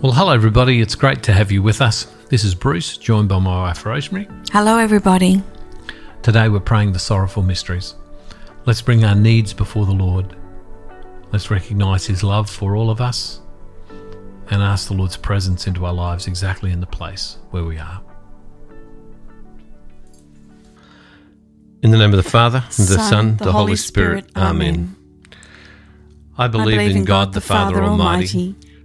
Well, hello, everybody. It's great to have you with us. This is Bruce, joined by my wife Rosemary. Hello, everybody. Today we're praying the sorrowful mysteries. Let's bring our needs before the Lord. Let's recognize His love for all of us and ask the Lord's presence into our lives exactly in the place where we are. In the name of the Father, and the Son, the, Holy Spirit. Amen. I believe in God the Father Almighty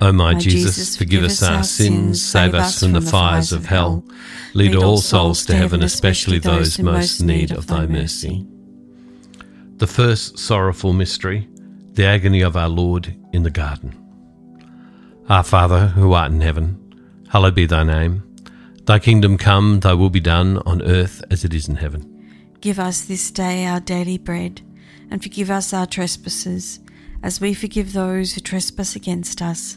O my, Jesus, Jesus, forgive us our sins, save us from the fires of hell. Lead all souls to heaven, especially those most need of thy mercy. The first sorrowful mystery, the agony of our Lord in the garden. Our Father, who art in heaven, hallowed be thy name. Thy kingdom come, thy will be done on earth as it is in heaven. Give us this day our daily bread, and forgive us our trespasses, as we forgive those who trespass against us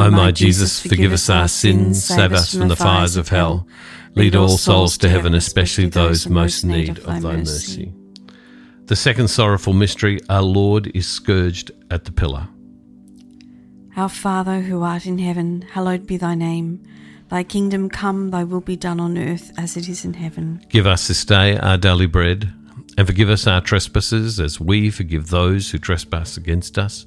O my Jesus, forgive us our sins, save us from the fires of hell. Lead all souls to heaven, especially those most in need of thy mercy. The second sorrowful mystery, our Lord is scourged at the pillar. Our Father, who art in heaven, hallowed be thy name. Thy kingdom come, thy will be done on earth as it is in heaven. Give us this day our daily bread, and forgive us our trespasses as we forgive those who trespass against us.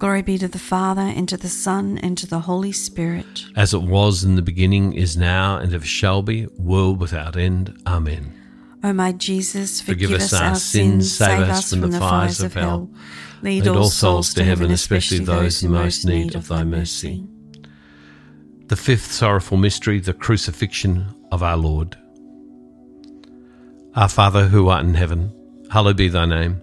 Glory be to the Father, and to the Son, and to the Holy Spirit. As it was in the beginning, is now, and ever shall be, world without end. Amen. O my Jesus, forgive, forgive us our sins, save us from, from the fires of hell. Lead, Lead all souls to heaven, especially those in most need of thy mercy. The fifth sorrowful mystery, the crucifixion of our Lord. Our Father who art in heaven, hallowed be thy name.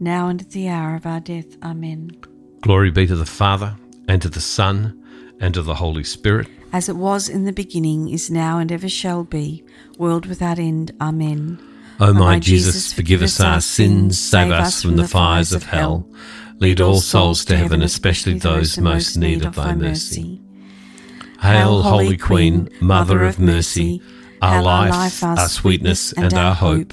now and at the hour of our death. Amen. Glory be to the Father, and to the Son, and to the Holy Spirit. As it was in the beginning, is now, and ever shall be, world without end. Amen. O my Jesus, forgive us our sins, save us from the fires of hell. Lead all souls to heaven, especially those in most need of thy mercy. Hail, Holy Queen, Mother of mercy, our life, our sweetness, and our hope.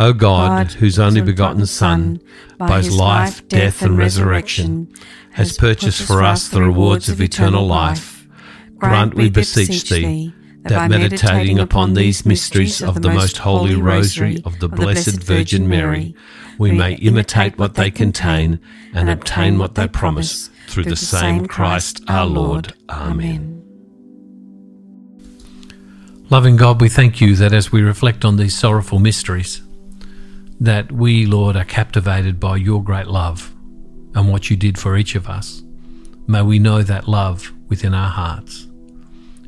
O God, whose only begotten Son, by his life, death, and resurrection, has purchased for us the rewards of eternal life, grant, we beseech thee, that meditating upon these mysteries of the most holy rosary of the Blessed Virgin Mary, we may imitate what they contain and obtain what they promise through the same Christ our Lord. Amen. Loving God, we thank you that as we reflect on these sorrowful mysteries, that we, Lord, are captivated by your great love and what you did for each of us. May we know that love within our hearts.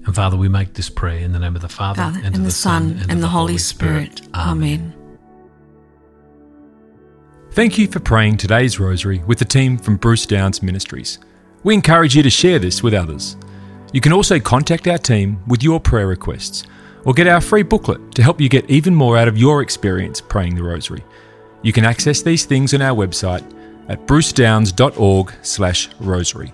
And Father, we make this prayer in the name of the Father, Father and, and of the Son, and, and the Holy Spirit. Spirit. Amen. Thank you for praying today's rosary with the team from Bruce Downs Ministries. We encourage you to share this with others. You can also contact our team with your prayer requests or get our free booklet to help you get even more out of your experience praying the rosary. You can access these things on our website at brucedowns.org/rosary.